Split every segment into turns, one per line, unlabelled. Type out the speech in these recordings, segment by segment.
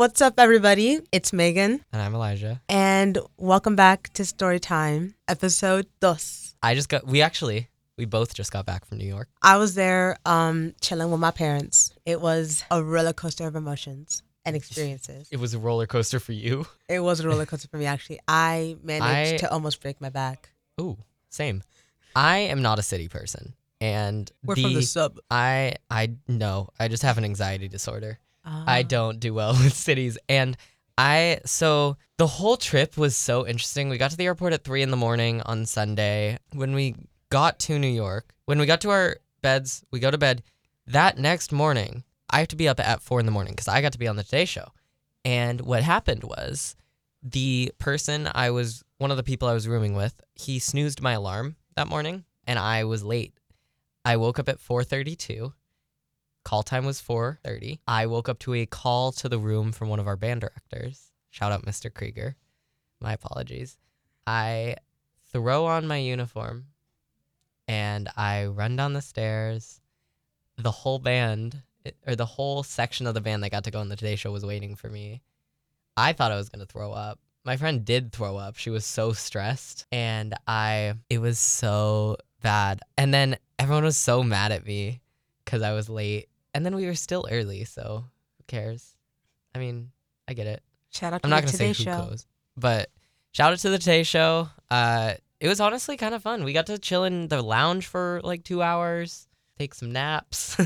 What's up, everybody? It's Megan,
And I'm Elijah.
and welcome back to Storytime, episode dos.
I just got, we actually, we both just got back from New York.
I was there um, chilling with my parents. It was a roller coaster of emotions and experiences.
It was a roller coaster for you.
It was a roller coaster for me, actually. I managed
I-
to almost break my back.
Ooh, same. I am not a city person. And
We're from the sub.
I, I, no, I just have an anxiety disorder. I ah. don't do well with cities. And I, so the whole trip was so interesting. We got to the airport at three in the morning on Sunday. When we got to New York, when we got to our beds, we go to bed. That next morning, I have to be up at four in the morning because I got to be on the Today Show. And what happened was the person I was, one of the people I was rooming with, he snoozed my alarm that morning and I was late. I woke up at 4:32 Call time was 4:30. I woke up to a call to the room from one of our band directors. Shout out Mr. Krieger. My apologies. I throw on my uniform and I run down the stairs. The whole band or the whole section of the band that got to go on the Today Show was waiting for me. I thought I was going to throw up. My friend did throw up. She was so stressed and I it was so bad. And then everyone was so mad at me because I was late. And then we were still early, so who cares? I mean, I get it.
Shout out to
I'm not
the
gonna say
Today
who
Show.
goes, but shout out to the Today Show. Uh, it was honestly kind of fun. We got to chill in the lounge for like two hours, take some naps.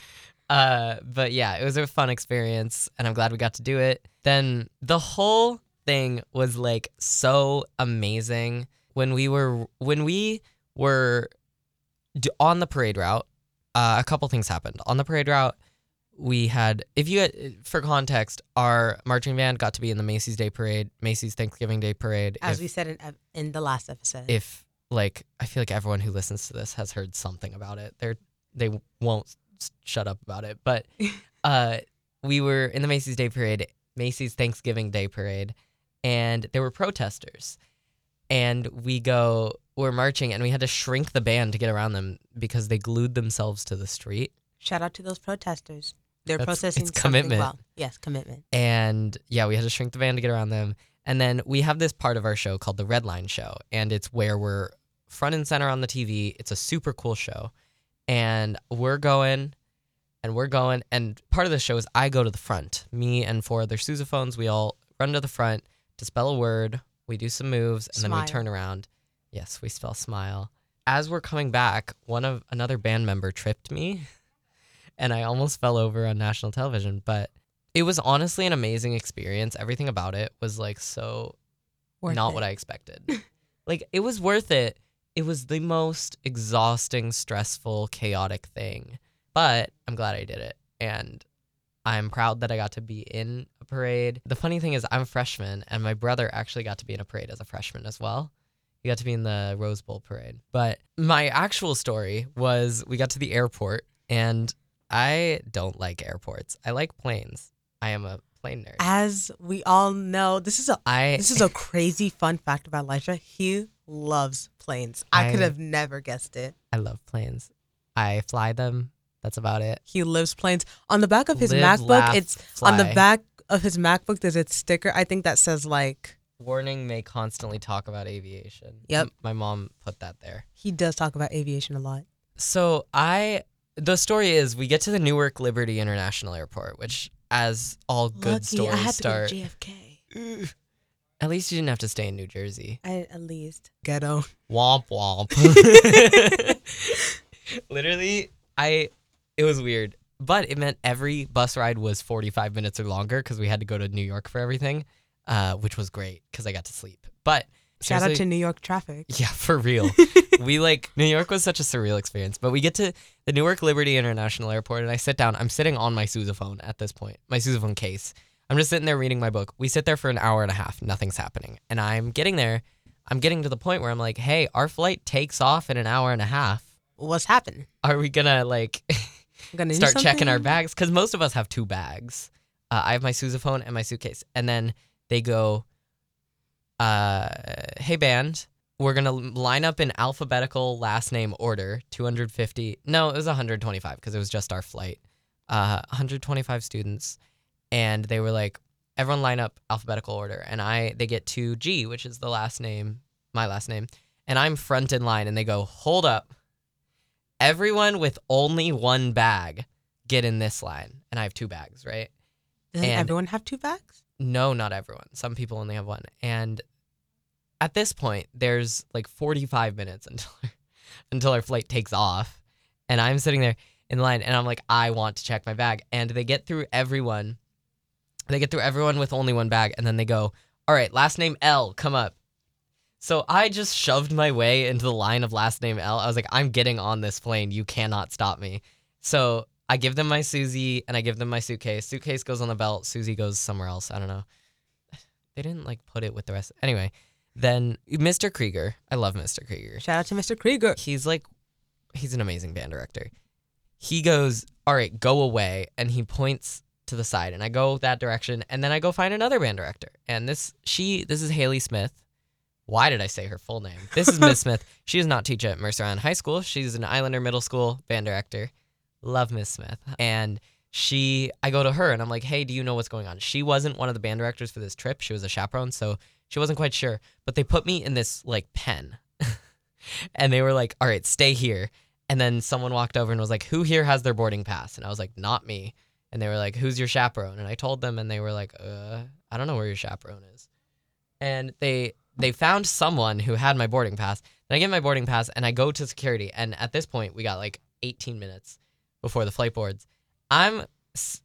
uh, but yeah, it was a fun experience, and I'm glad we got to do it. Then the whole thing was like so amazing when we were when we were d- on the parade route. Uh, a couple things happened. On the parade route we had if you for context our marching band got to be in the macy's day parade macy's thanksgiving day parade.
As
if,
we said in, in the last episode.
if like i feel like everyone who listens to this has heard something about it. They're they won't shut up about it. But uh we were in the macy's day parade macy's thanksgiving day parade and there were protesters and we go we're marching and we had to shrink the band to get around them because they glued themselves to the street
Shout out to those protesters. They're
That's-
protesting
it's commitment.
well. Yes, commitment.
and yeah, we had to shrink the band to get around them. And then we have this part of our show called the Red Line Show, and it's where we're front and center on the TV. It's a super cool show, and we're going, and we're going, and part of the show is I go to the front. Me and four other sousaphones, we all run to the front to spell a word. We do some moves, and then we turn around. Yes, we spell smile. As we're coming back, one of another band member tripped me, and I almost fell over on national television, but it was honestly an amazing experience. Everything about it was like so
Worth
not
it.
what I expected. like it was worth it. It was the most exhausting, stressful, chaotic thing. But I'm glad I did it. And I'm proud that I got to be in a parade. The funny thing is I'm a freshman and my brother actually got to be in a parade as a freshman as well. He got to be in the Rose Bowl parade. But my actual story was we got to the airport and I don't like airports. I like planes. I am a plane nerd.
As we all know, this is a
I
this is a crazy fun fact about Elijah. He loves planes. I, could have never guessed it.
I love planes. I fly them. That's about it.
He lives planes. On the back of his
Live,
MacBook,
laugh,
it's on the back of his MacBook. There's a sticker. I think that says like
Warning may constantly talk about aviation.
Yep.
M- My mom put that there.
he does talk about aviation a lot.
So I the story is we get to the Newark Liberty International Airport, which as all good
Lucky,
stories
I had
start.
to go to JFK.
At least you didn't have to stay in New Jersey.
I, at least ghetto.
Womp womp. Literally, I it was weird, but it meant every bus ride was 45 minutes or longer because we had to go to New York for everything, uh, which was great because I got to sleep. But
Shout out to New York traffic.
Yeah, for real. we like New York was such a surreal experience. But we get to the Newark Liberty International Airport and I sit down. I'm sitting on my sousaphone at this point, my sousaphone case. I'm just sitting there reading my book. We sit there for an hour and a half, nothing's happening. And I'm getting there. I'm getting to the point where I'm like, hey, our flight takes off in an hour and a half.
What's happened?
Are we gonna like
I'm gonna do
start checking our bags? Because most of us have two bags. Uh, I have my sousaphone and my suitcase. And then they go, uh, hey, band, we're going to line up in alphabetical last name order 250. No, it was 125 because it was just our flight. Uh, 125 students. And they were like, everyone line up alphabetical order, and I they get to G, which is the last name, my last name, and I'm front in line, and they go, hold up, everyone with only one bag get in this line, and I have two bags, right?
Doesn't
And-
everyone have two bags?
No, not everyone. Some people only have one. And at this point, there's like 45 minutes until until our flight takes off, and I'm sitting there in line, and I'm like, I want to check my bag, and they get through everyone. They get through everyone with only one bag, and then they go, "All right, last name L, come up." So I just shoved my way into the line of last name L. I was like, I'm getting on this plane. You cannot stop me. So I give them my Susie and I give them my suitcase. Suitcase goes on the belt. Susie goes somewhere else. I don't know. They didn't like put it with the rest. Anyway, then Mr. Krieger. I love Mr. Krieger.
Shout out to Mr. Krieger.
He's like, he's an amazing band director. He goes, all right, go away, and he points to the side, and I go that direction, and then I go find another band director, and this she this is Haley Smith. Why did I say her full name? This is Miss Smith. She does not teach at Mercer Island High School. She's an Islander Middle School band director. Love Miss Smith. And she, I go to her and I'm like, hey, do you know what's going on? She wasn't one of the band directors for this trip. She was a chaperone, so she wasn't quite sure. But they put me in this like pen, and they were like, all right, stay here. And then someone walked over and was like, who here has their boarding pass? And I was like, not me. And they were like, who's your chaperone? And I told them, and they were like, uh, I don't know where your chaperone is. And they they found someone who had my boarding pass. Then I get my boarding pass and I go to security. And at this point, we got like 18 minutes before the flight boards. I'm s-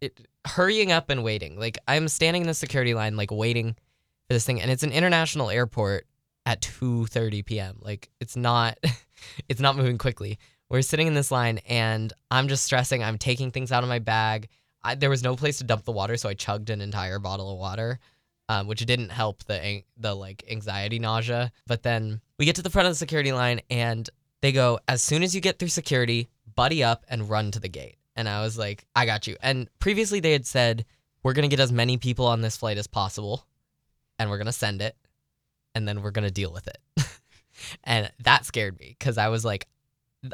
it, hurrying up and waiting. Like I'm standing in the security line, like waiting for this thing. And it's an international airport at 2:30 p.m. Like it's not, it's not moving quickly. We're sitting in this line, and I'm just stressing. I'm taking things out of my bag. I, there was no place to dump the water, so I chugged an entire bottle of water um, which didn't help the the like anxiety nausea. But then we get to the front of the security line and they go, as soon as you get through security, buddy up and run to the gate. And I was like, I got you. And previously they had said, we're gonna get as many people on this flight as possible, and we're gonna send it, and then we're gonna deal with it. and that scared me because I was like,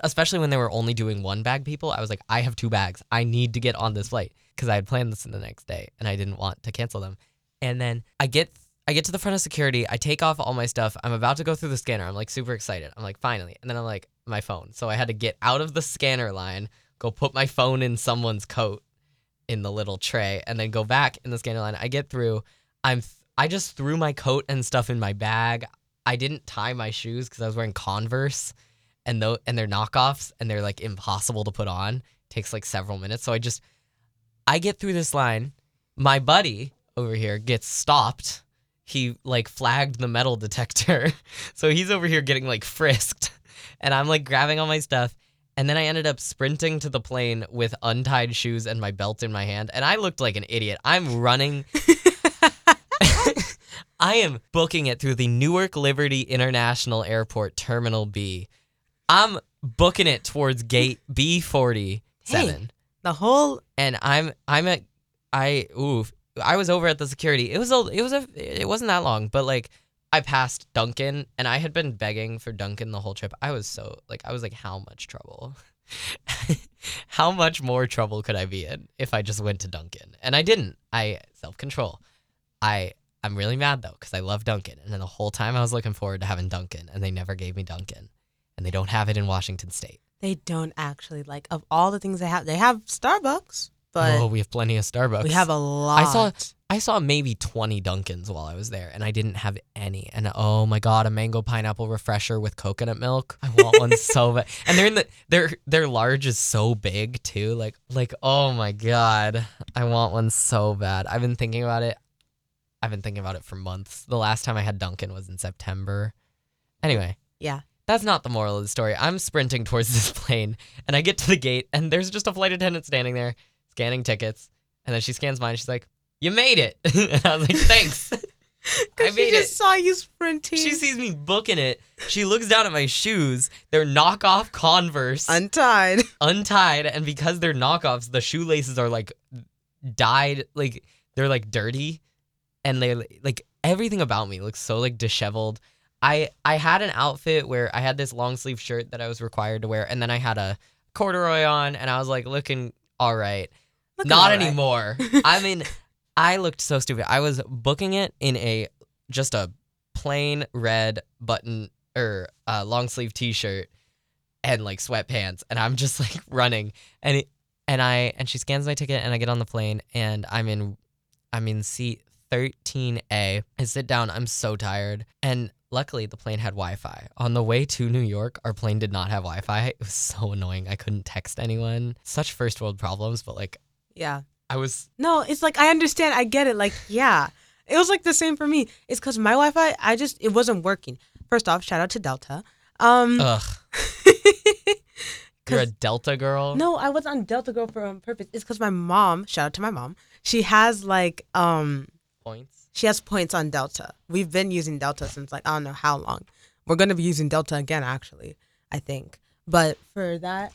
especially when they were only doing one bag people, I was like, I have two bags. I need to get on this flight because I had planned this in the next day and I didn't want to cancel them. And then I get I get to the front of security, I take off all my stuff. I'm about to go through the scanner. I'm like super excited. I'm like, finally. And then I'm like, my phone. So I had to get out of the scanner line, go put my phone in someone's coat in the little tray, and then go back in the scanner line. I get through. I'm I just threw my coat and stuff in my bag. I didn't tie my shoes because I was wearing Converse and though and they're knockoffs and they're like impossible to put on. takes like several minutes. So I just I get through this line. My buddy over here gets stopped. He like flagged the metal detector. so he's over here getting like frisked. And I'm like grabbing all my stuff. And then I ended up sprinting to the plane with untied shoes and my belt in my hand. And I looked like an idiot. I'm running. I am booking it through the Newark Liberty International Airport Terminal B. I'm booking it towards gate B47.
The whole
And I'm I'm at I ooh I was over at the security. It was a it was a it wasn't that long, but like I passed Dunkin and I had been begging for Dunkin the whole trip. I was so like I was like how much trouble? how much more trouble could I be in if I just went to Dunkin? And I didn't. I self-control. I I'm really mad though cuz I love Dunkin and then the whole time I was looking forward to having Dunkin and they never gave me Dunkin. And they don't have it in Washington state.
they don't actually like of all the things they have. They have Starbucks, but
oh, we have plenty of Starbucks.
we have a lot.
I saw I saw maybe 20 Dunkins while I was there and I didn't have any. And oh my god, a mango pineapple refresher with coconut milk. I want one so bad. And they're in the their their large is so big too. Like like oh my god. I want one so bad. I've been thinking about it. I've been thinking about it for months. The last time I had Dunkin was in September. Anyway,
Yeah.
that's not the moral of the story. I'm sprinting towards this plane and I get to the gate and there's just a flight attendant standing there scanning tickets. And then she scans mine. She's like, You made it. and I was like, Thanks. I
Because she just
it.
saw you sprinting.
She sees me booking it. She looks down at my shoes. They're knockoff Converse,
untied.
untied. And because they're knockoffs, the shoelaces are like dyed, like they're like dirty. And they like everything about me looks so like disheveled. I I had an outfit where I had this long sleeve shirt that I was required to wear, and then I had a corduroy on, and I was like looking all right.
Looking
Not
right.
anymore. I mean, I looked so stupid. I was booking it in a just a plain red button or uh, long sleeve t-shirt and like sweatpants and I'm just like running and it, and I and she scans my ticket and I get on the plane and I'm in I'm in seat 13A. I sit down. I'm so tired and luckily the plane had Wi-Fi. On the way to New York, our plane did not have Wi-Fi. It was so annoying. I couldn't text anyone. Such first world problems, but like
Yeah.
I was
No, it's like I understand. I get it. Like, yeah. It was like the same for me. It's because my Wi Fi, I just, it wasn't working. First off, shout out to Delta. Um,
ugh. You're a Delta girl.
no, I was on Delta Girl for on purpose. It's because my mom, shout out to my mom, she has like, um,
points.
she has points on Delta. We've been using Delta since like, I don't know how long. We're going to be using Delta again, actually, I think. But for that,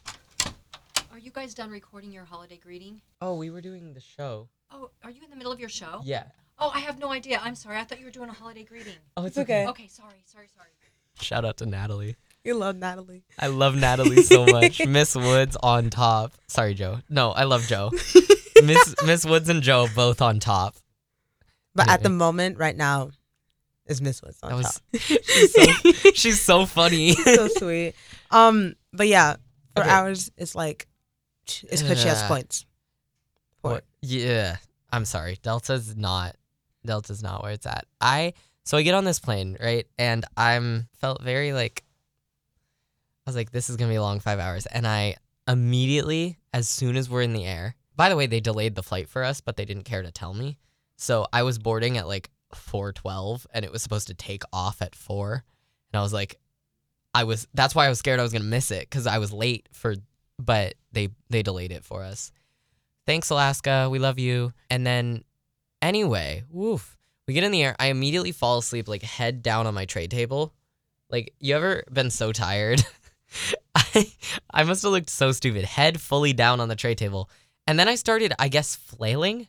you guys done recording your holiday greeting?
Oh, we were doing the show.
Oh, are you in the middle of your show?
Yeah.
Oh, I have no idea. I'm sorry. I thought you were doing a holiday greeting.
Oh,
it's okay.
Okay, sorry, sorry, sorry.
Shout out to Natalie.
you love Natalie.
I love Natalie so much. Miss Woods on top. Sorry, Joe. No, I love Joe. Miss Miss Woods and Joe both on top.
But at the moment, right now, is Miss Woods on
That
top.
she's so she's so funny.
so sweet. Um, but yeah, for
Okay.
ours, it's like it's because she has
Yeah.
points. For
What?
it.
Yeah. I'm sorry. Delta's not Delta's not where it's at. I so I get on this plane, right? And I'm felt very like I was like, this is gonna be a long five hours. And I immediately, as soon as we're in the air, by the way, they delayed the flight for us, but they didn't care to tell me. So I was boarding at like four twelve and it was supposed to take off at four. And I was like I was that's why I was scared I was gonna miss it, because I was late for but they they delayed it for us. Thanks alaska. We love you. And then anyway woof. We get in the air. I immediately fall asleep like head down on my tray table. Like you ever been so tired? I i must have looked so stupid. Head fully down on the tray table. And then i started i guess flailing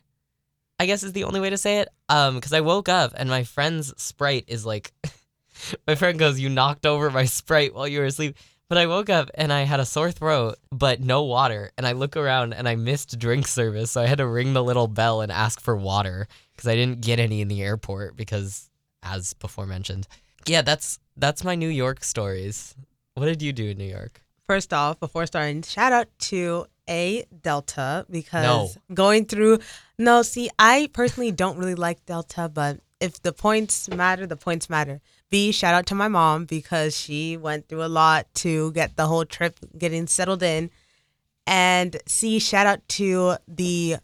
i guess is the only way to say it. Um because i woke up and my friend's sprite is like my friend goes you knocked over my sprite while you were asleep but I woke up and I had a sore throat, but no water. And I look around and I missed drink service. So I had to ring the little bell and ask for water because I didn't get any in the airport because, as before mentioned. Yeah, that's that's my New York stories. What did you do in New York?
First off, before starting, shout out to a Delta because
No.
going through. No, see, I personally don't really like Delta, but if the points matter, the points matter. B, shout out to my mom because she went through a lot to get the whole trip getting settled in. And C, shout out to the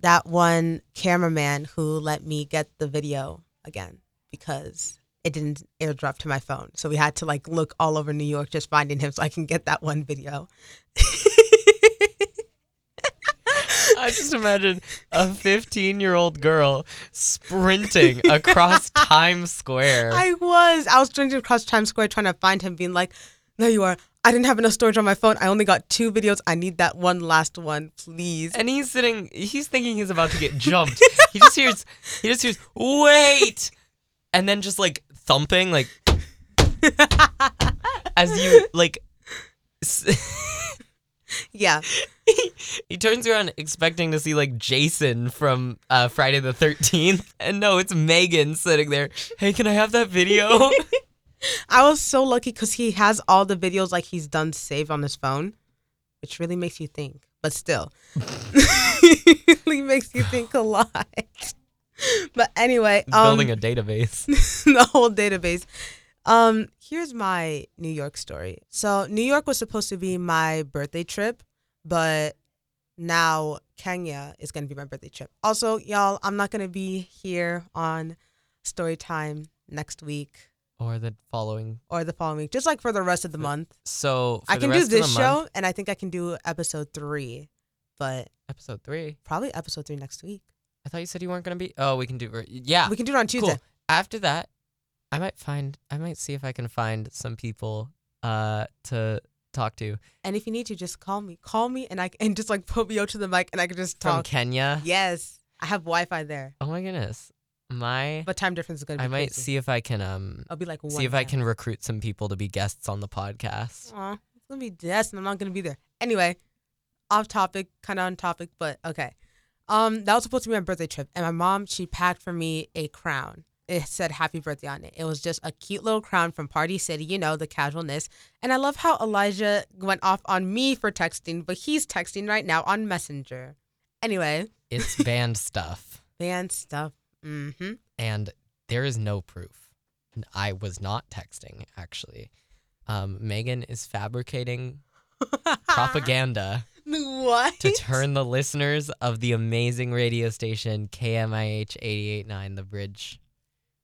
that one cameraman who let me get the video again because it didn't airdrop to my phone. So we had to like look all over New York just finding him so I can get that one video.
I just imagine a 15 year old girl sprinting across Times Square.
I was. I was sprinting across Times Square trying to find him, being like, "There you are. I didn't have enough storage on my phone. I only got two videos. I need that one last one, please."
and he's sitting he's thinking he's about to get jumped he just hears he just hears wait and then just like thumping like as you like
yeah,
he, he turns around expecting to see like jason from uh, friday the 13th and no it's megan sitting there hey can i have that video
I was so lucky because he has all the videos like he's done saved on his phone, which really makes you think. But still, really makes you think a lot. But anyway, um,
building a database
the whole database. Um, here's my New York story. So New York was supposed to be my birthday trip, but now Kenya is gonna be my birthday trip. Also, y'all, I'm not gonna be here on story time next week
or the following
or the following week, just like for the rest of the month.
so for
I can do this show,
month-
and I think I can do episode three, but
episode three
probably episode three next week.
i thought you said you weren't gonna be oh we can do yeah
We can do it on Tuesday.
Cool. After that, I might find I might see if I can find some people uh to talk to
And if you need to, just call me. Call me, and I and just like put me out to the mic, and I can just talk. from.
Kenya.
Yes, I have Wi-Fi there,
Oh my goodness. My
but time difference is gonna be.
I might
crazy.
see if I can um
I'll be like
see if I can recruit some people to be guests on the podcast.
Aw, it's gonna be death, and I'm not gonna be there. Anyway, off topic, kind of on topic, but okay. Um, that was supposed to be my birthday trip, and my mom she packed for me a crown. It said "Happy Birthday" on it. It was just a cute little crown from Party City, you know, the casualness. And I love how Elijah went off on me for texting, but he's texting right now on Messenger. Anyway,
It's banned stuff,
band stuff. Mm-hmm.
and there is no proof. I was not texting actually. Um, Megan is fabricating propaganda
what?
to turn the listeners of the amazing radio station KMIH 889 The Bridge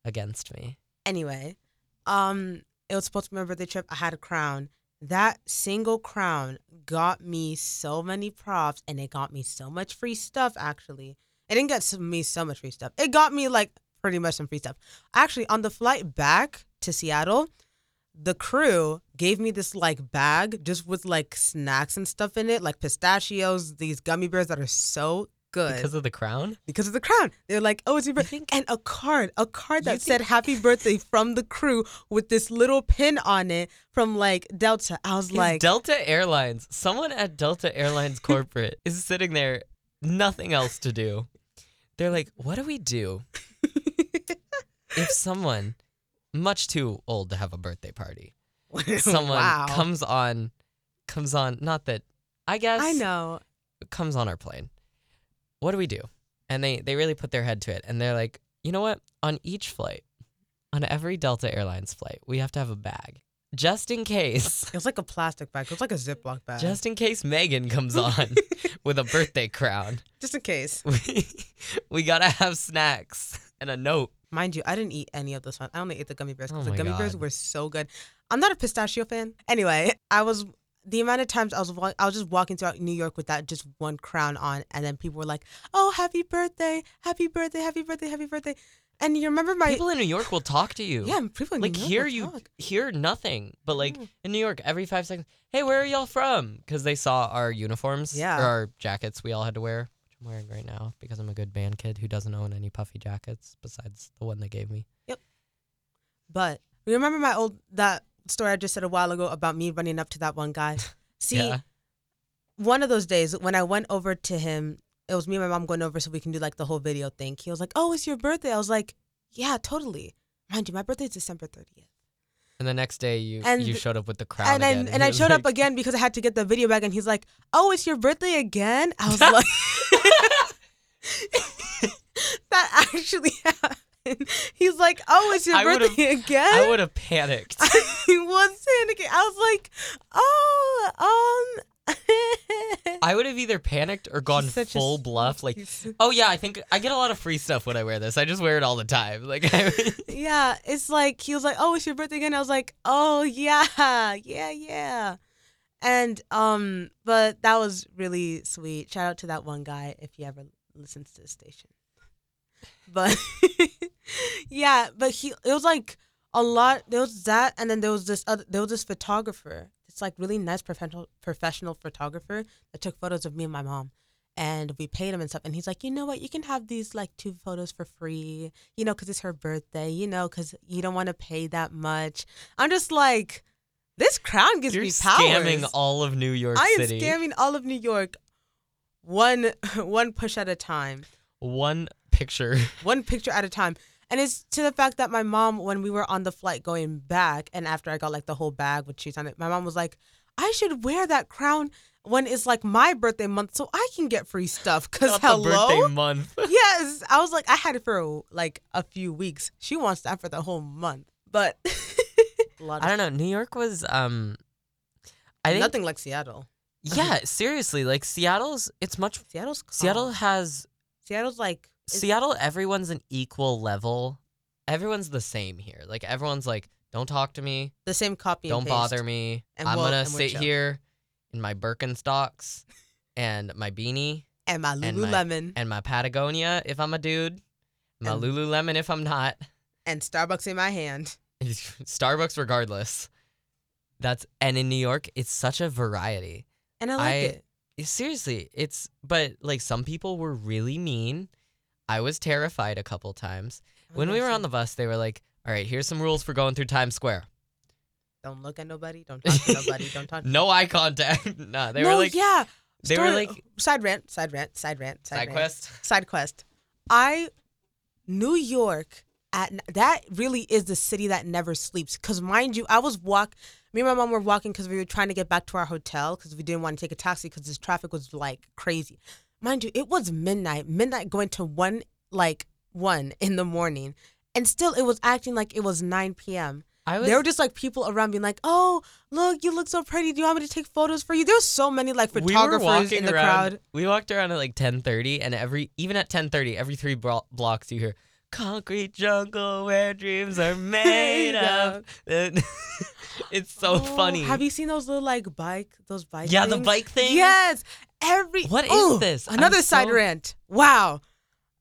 against me.
Anyway, um, it was supposed to be my birthday trip. I had a crown. That single crown got me so many props, and it got me so much free stuff. Actually, it didn't get me so much free stuff. It got me like pretty much some free stuff. Actually, on the flight back to Seattle, the crew gave me this like bag just with like snacks and stuff in it, like pistachios, these gummy bears that are so good
Because of the crown?
because of the crown. They're like, oh, it's your birthday. And a card, a card that said happy birthday from the crew with this little pin on it from like Delta. I was like,
Delta Airlines, someone at Delta Airlines corporate is sitting there, nothing else to do. They're like, what do we do if someone much too old to have a birthday party, someone
wow.
comes on, comes on, not that, I guess,
I know.
comes on our plane. What do we do? And they, they really put their head to it. And they're like, you know what? On each flight, on every Delta Airlines flight, we have to have a bag. Just in case.
It was like a plastic bag. It was like a Ziploc bag.
Just in case Megan comes on with a birthday crown,
just in case.
we, we gotta have snacks and a note.
Mind you, I didn't eat any of this one. I only ate the gummy bears
Oh
because
my
the gummy bears were so good. I'm not a pistachio fan. Anyway, I was the amount of times I was wa- I was just walking throughout New York with that just one crown on, and then people were like, "Oh, happy birthday, happy birthday, happy birthday, happy birthday," and you remember my
People in New York will talk to you.
yeah, people in
Like
New York
here you
talk.
hear nothing, but like in New York, every five seconds, hey, where are y'all from? Because they saw our uniforms,
Yeah.
or our jackets we all had to wear, which I'm wearing right now because I'm a good band kid who doesn't own any puffy jackets besides the one they gave me. Yep.
But you remember my old that story I just said a while ago about me running up to that one guy. See,
yeah,
one of those days when I went over to him, it was me and my mom going over so we can do like the whole video thing. He was like, "Oh, it's your birthday." I was like, "Yeah, totally." Mind you, my birthday is December thirtieth.
and the next day you
And-
you showed up with the crown
And then
again,
and
he
I showed up again because I had to get the video back, and he's like, "Oh, it's your birthday again." I was like, "That actually happened." He's like, "Oh, it's your
I
birthday again."
I would have panicked.
I was panicking. I was like, "Oh, um."
I would have either panicked or gone
a
full
s-
bluff. Like, oh yeah, I think I get a lot of free stuff when I wear this. I just wear it all the time. Like, I,
Yeah, it's like he was like, "Oh, it's your birthday again." I was like, "Oh yeah, yeah, yeah," and um, but that was really sweet. Shout out to that one guy if he ever listens to the station. But yeah, but he it was like a lot. There was that, and then there was this other. There was this photographer. It's like really nice professional professional photographer that took photos of me and my mom. And we paid him and stuff. And he's like, you know what? You can have these like two photos for free you know, because it's her birthday, you know, because you don't want to pay that much. I'm just like, this crown gives
you're
me powers.
scamming all of New York
I am
City.
scamming all of New York, one one push at a time,
One picture.
one picture at a time. And it's to the fact that my mom, when we were on the flight going back, and after I got like the whole bag with cheese on it, my mom was like, I should wear that crown when it's like my birthday month so I can get free stuff. Because
Not
hello.
birthday month.
yes, I was like, I had it for like a few weeks. She wants that for the whole month, but
I don't know. New York was um I think
nothing like Seattle.
yeah, seriously, like Seattle's it's much
Seattle's calm.
Seattle has
Seattle's like
Seattle everyone's an equal level. Everyone's the same here. Like everyone's like don't talk to me,
the same copy.
don't
and
bother me.
And
I'm
we'll-
going
and
to
we'll
sit
chill.
here in my Birkenstocks and my beanie
And my
and my-
Lululemon
and my Patagonia if I'm a dude, my
And-
Lululemon if I'm not.
and Starbucks in my hand.
Starbucks regardless. That's and in New York, it's such a variety.
And I like
I-
it.
Seriously, it's but like some people were really mean. I was terrified a couple times. Oh, when we were on the bus, they were like, "All right, here's some rules for going through Times Square.
Don't look at nobody. Don't talk to nobody. Don't talk.
No eye contact." nah, they
no,
were like,
yeah.
They were like
side rant, side rant, side rant, side,
side
rant.
quest.
Side quest. I, New York, at that really is the city that never sleeps. Cause mind you, I was walk. Me and my mom were walking because we were trying to get back to our hotel because we didn't want to take a taxi because this traffic was like crazy. Mind you, it was midnight. Midnight going to one like one in the morning, and still it was acting like it was nine p.m.
I was
There were just like people around being like, "Oh, look, you look so pretty. Do you want me to take photos for you?" There was so many like photographers
walking
in the
around,
crowd.
We walked around at like 10:30, and every even at 10:30, every three blo- blocks you hear "Concrete jungle where dreams are made of." It's so
Oh,
funny.
Have you seen those little like bike, those bike?
Yeah, the bike thing?
Yes. Every.
What is
Ooh,
this? I'm
Another side
so-
rant. Wow.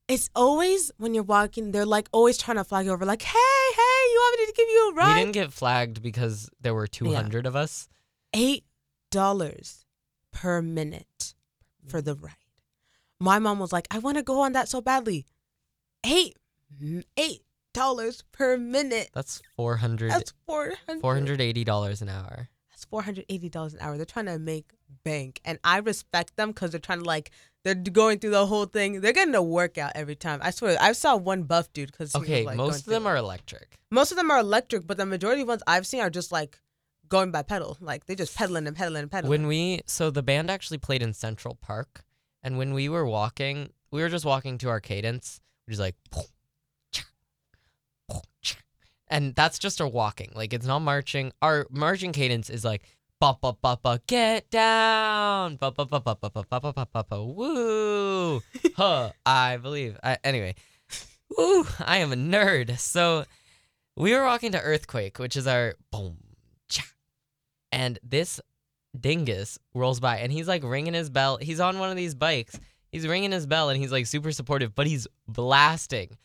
It's always when you're walking, they're like always trying to flag you over, like, "Hey, hey, you want me to give you a ride?
we didn't get flagged because there were 200 of us.
Eight dollars per minute for the ride. My mom was like, "I want to go on that so badly." Eight, eight dollars per minute.
That's 400
That's four hundred.
$480 an hour.
That's four hundred eighty dollars an hour. They're trying to make bank, and I respect them because they're trying to like they're going through the whole thing. They're getting a workout every time. I swear, I saw one buff dude because
Okay,
was, like,
most of them are electric.
most of them are electric, but the majority of ones I've seen are just like going by pedal. Like they just pedaling and pedaling and pedaling.
When we so the band actually played in Central Park, and when we were walking, we were just walking to our cadence, which is like, and that's just our walking. Like it's not marching. Our marching cadence is like. Ba ba ba ba get down ba ba ba ba ba ba ba ba ba ba ba woo huh I believe I, anyway woo I am a nerd so we were walking to Earthquake which is our boom cha and this dingus rolls by and he's like ringing his bell. He's on one of these bikes. He's ringing his bell and he's like super supportive, but he's blasting.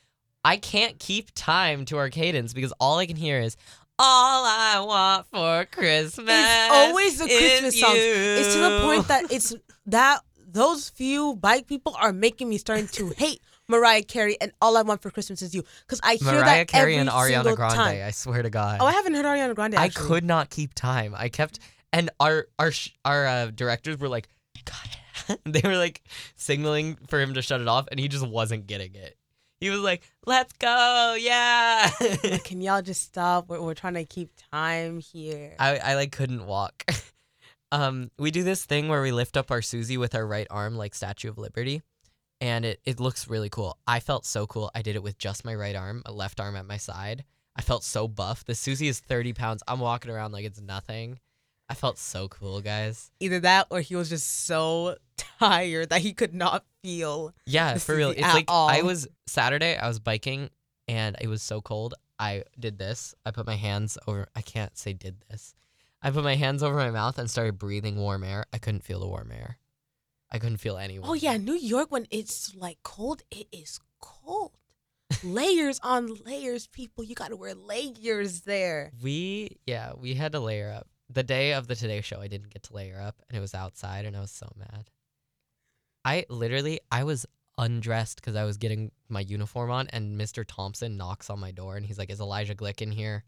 I can't keep time to our cadence because all I can hear is all I want for Christmas.
it's always the
is
Christmas songs. It's to the point that it's that those few bike people are making me starting to hate Mariah Carey and All I Want for Christmas Is You because I hear
Mariah
that
Carey
every
and Ariana Grande.
time.
I swear to God.
Oh, I haven't heard Ariana Grande.
I could not keep time. I kept, and our our our uh, directors were like, "God," they were like signaling for him to shut it off, and he just wasn't getting it. He was like, "Let's go, yeah."
Can y'all just stop? We're, we're trying to keep time here.
I I like couldn't walk. um, we do this thing where we lift up our Susie with our right arm, like Statue of Liberty, and it it looks really cool. I felt so cool. I did it with just my right arm, a left arm at my side. I felt so buff. The Susie is thirty pounds. I'm walking around like it's nothing. I felt so cool, guys.
Either that or he was just so tired that he could not feel.
Yeah, for real. It's like I was Saturday. I was biking and it was so cold. I did this. I put my hands over. I can't say did this. I put my hands over my mouth and started breathing warm air. I couldn't feel the warm air. I couldn't feel any.
Oh yeah. New York when it's like cold, it is cold. layers on layers, people. You gotta wear layers there.
We yeah we had to layer up. The day of the Today Show, I didn't get to layer up, and it was outside, and I was so mad. I literally I was undressed because I was getting my uniform on, and Mr. Thompson knocks on my door, and he's like, "Is Elijah Glick in here?"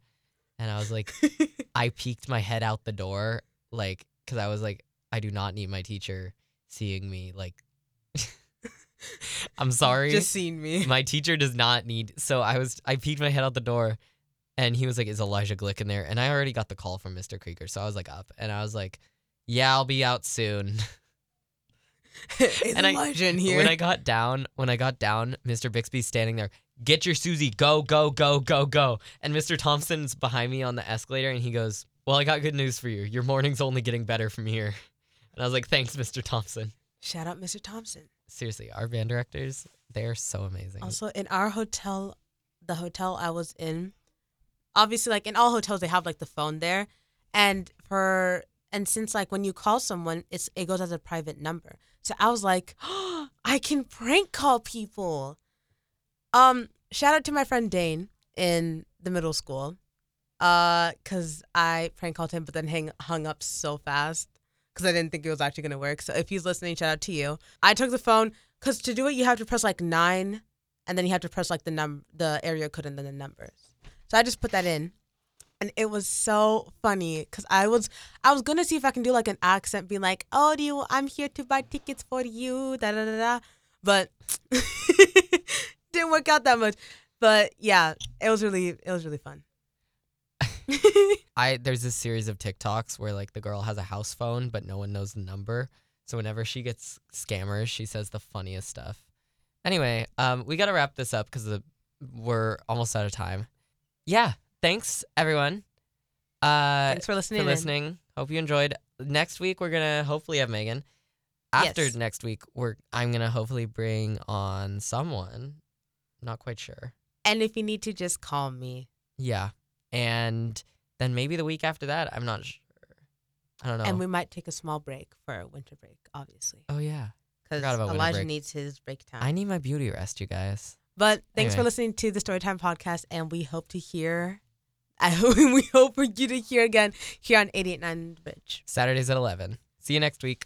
And I was like, I peeked my head out the door, like, because I was like, I do not need my teacher seeing me. Like, I'm sorry.
Just seen me.
my teacher does not need. So I was, I peeked my head out the door, and he was like, "Is Elijah Glick in there?" And I already got the call from Mr. Krieger, so I was like up, and I was like, "Yeah, I'll be out soon."
Is
And I-
Elijah in here?
When I got down, when I got down, Mr. Bixby's standing there. Get your Susie, go, go, go, go, go. And Mr. Thompson's behind me on the escalator, and he goes, "Well, I got good news for you. Your morning's only getting better from here." And I was like, "Thanks, Mr. Thompson."
Shout out Mr. Thompson.
Seriously, our band directors, they are so amazing.
Also, in our hotel, the hotel I was in, obviously, like in all hotels, they have like the phone there, and for and since like when you call someone, it's it goes as a private number. So I was like, I can prank call people. Um, shout out to my friend Dane in the middle school, uh, cause I prank called him, but then hang hung up so fast because I didn't think it was actually gonna work. So if he's listening, shout out to you. I took the phone because to do it, you have to press like nine, and then you have to press like the num the area code and then the numbers. So I just put that in, and it was so funny because I was I was gonna see if I can do like an accent, being like, "Oh, do you? I'm here to buy tickets for you." Da da da da. But didn't work out that much. But yeah, it was really it was really fun.
I there's this series of TikToks where like the girl has a house phone but no one knows the number. So whenever she gets scammers, she says the funniest stuff. Anyway, um, we gotta wrap this up because we're almost out of time. Yeah, thanks everyone. Uh,
Thanks for listening.
for
in.
listening. Hope you enjoyed. Next week we're gonna hopefully have Megan. After
Yes.
next week, we're I'm gonna hopefully bring on someone. Not quite sure.
And if you need to, just call me.
Yeah, and then maybe the week after that, I'm not sure. I don't know.
And we might take a small break for a winter break, obviously,
oh yeah,
because
Forgot about winter
Elijah
break.
needs his break time.
I need my beauty rest, you guys.
But thanks for listening to the Storytime podcast, and we hope to hear. I hope we hope for you to hear again here on 889 The Bridge.
Saturdays at eleven. See you next week.